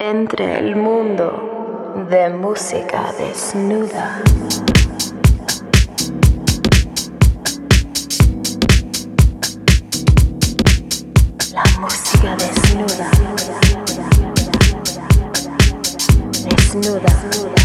entre el mundo de música desnuda. La música desnuda. Desnuda.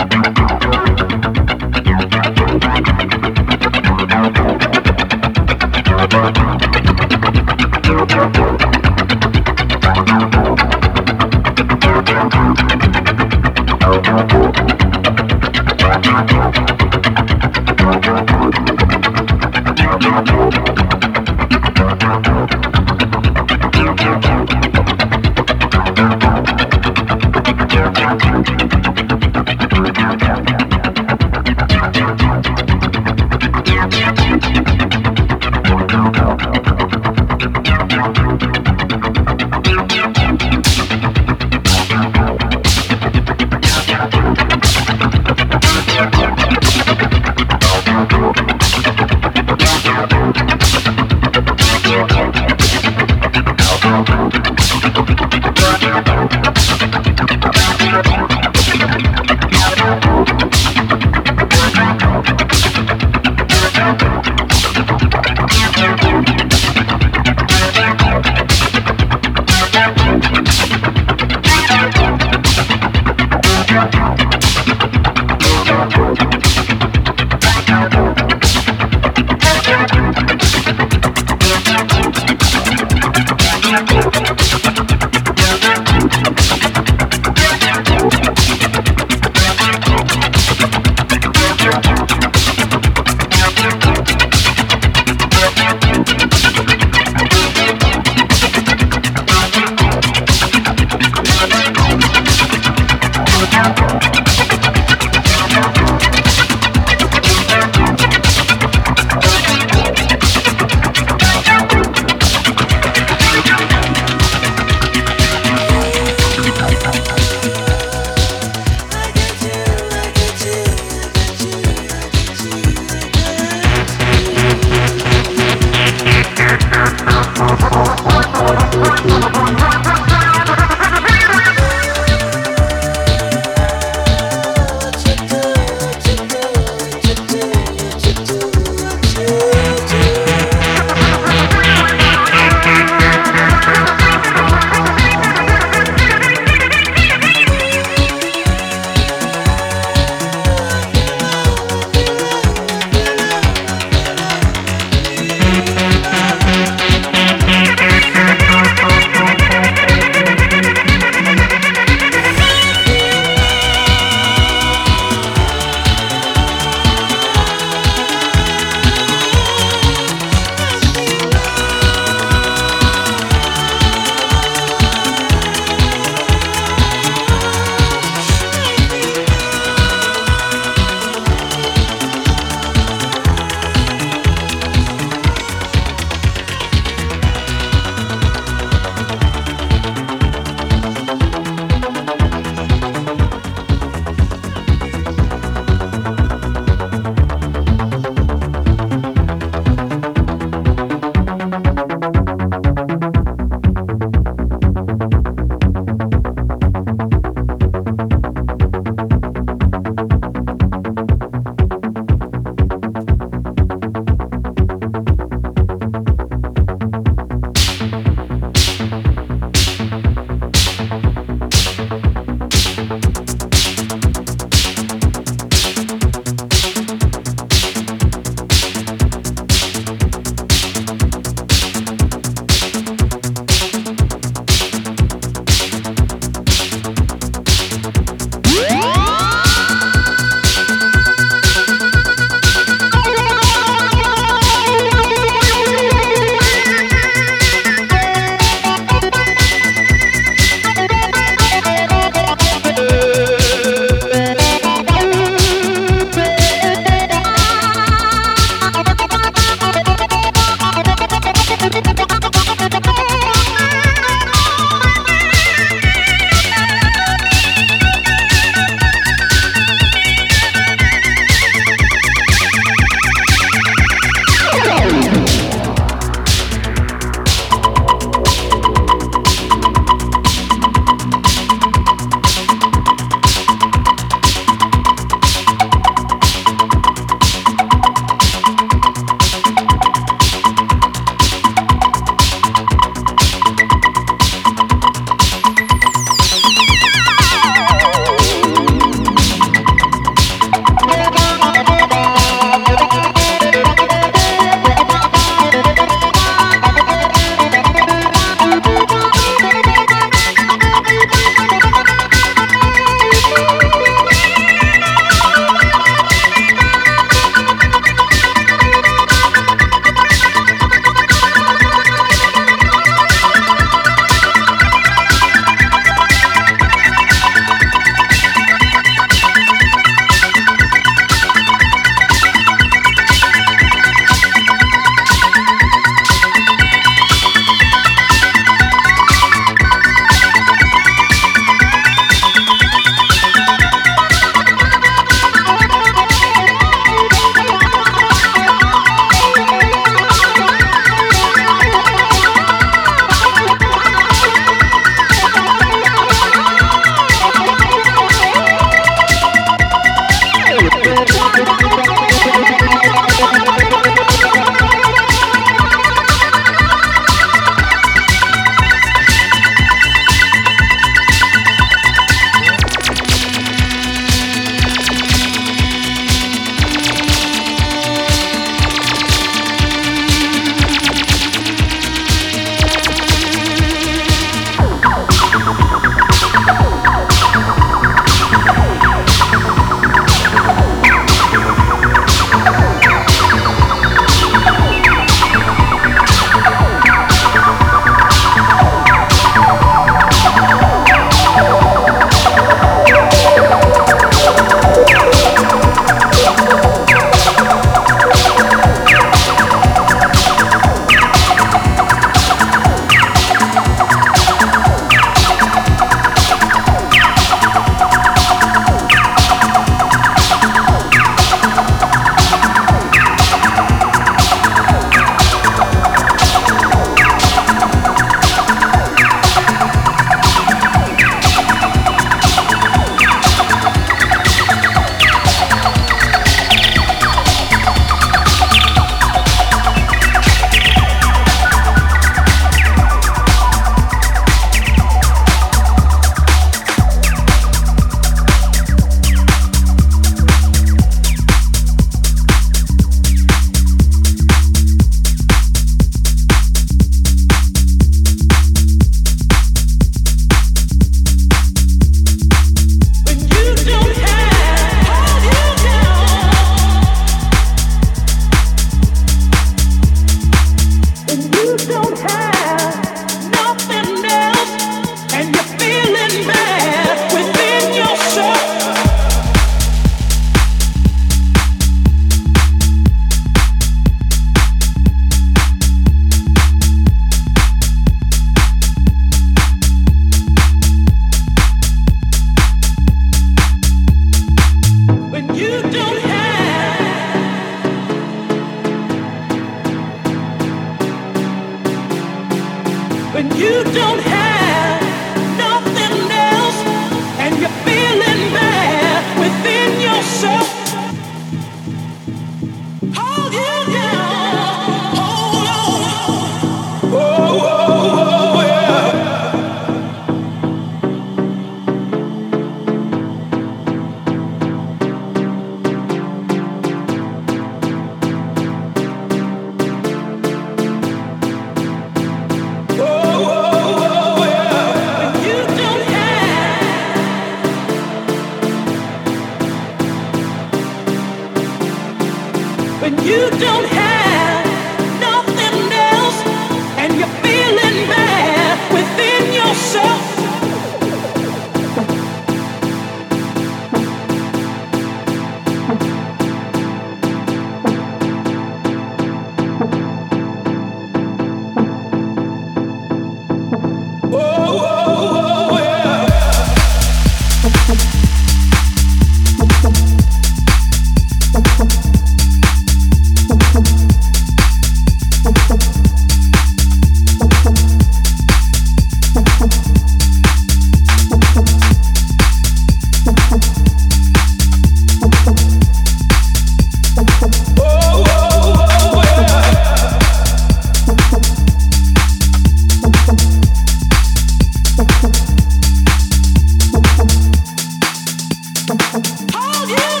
Hold you.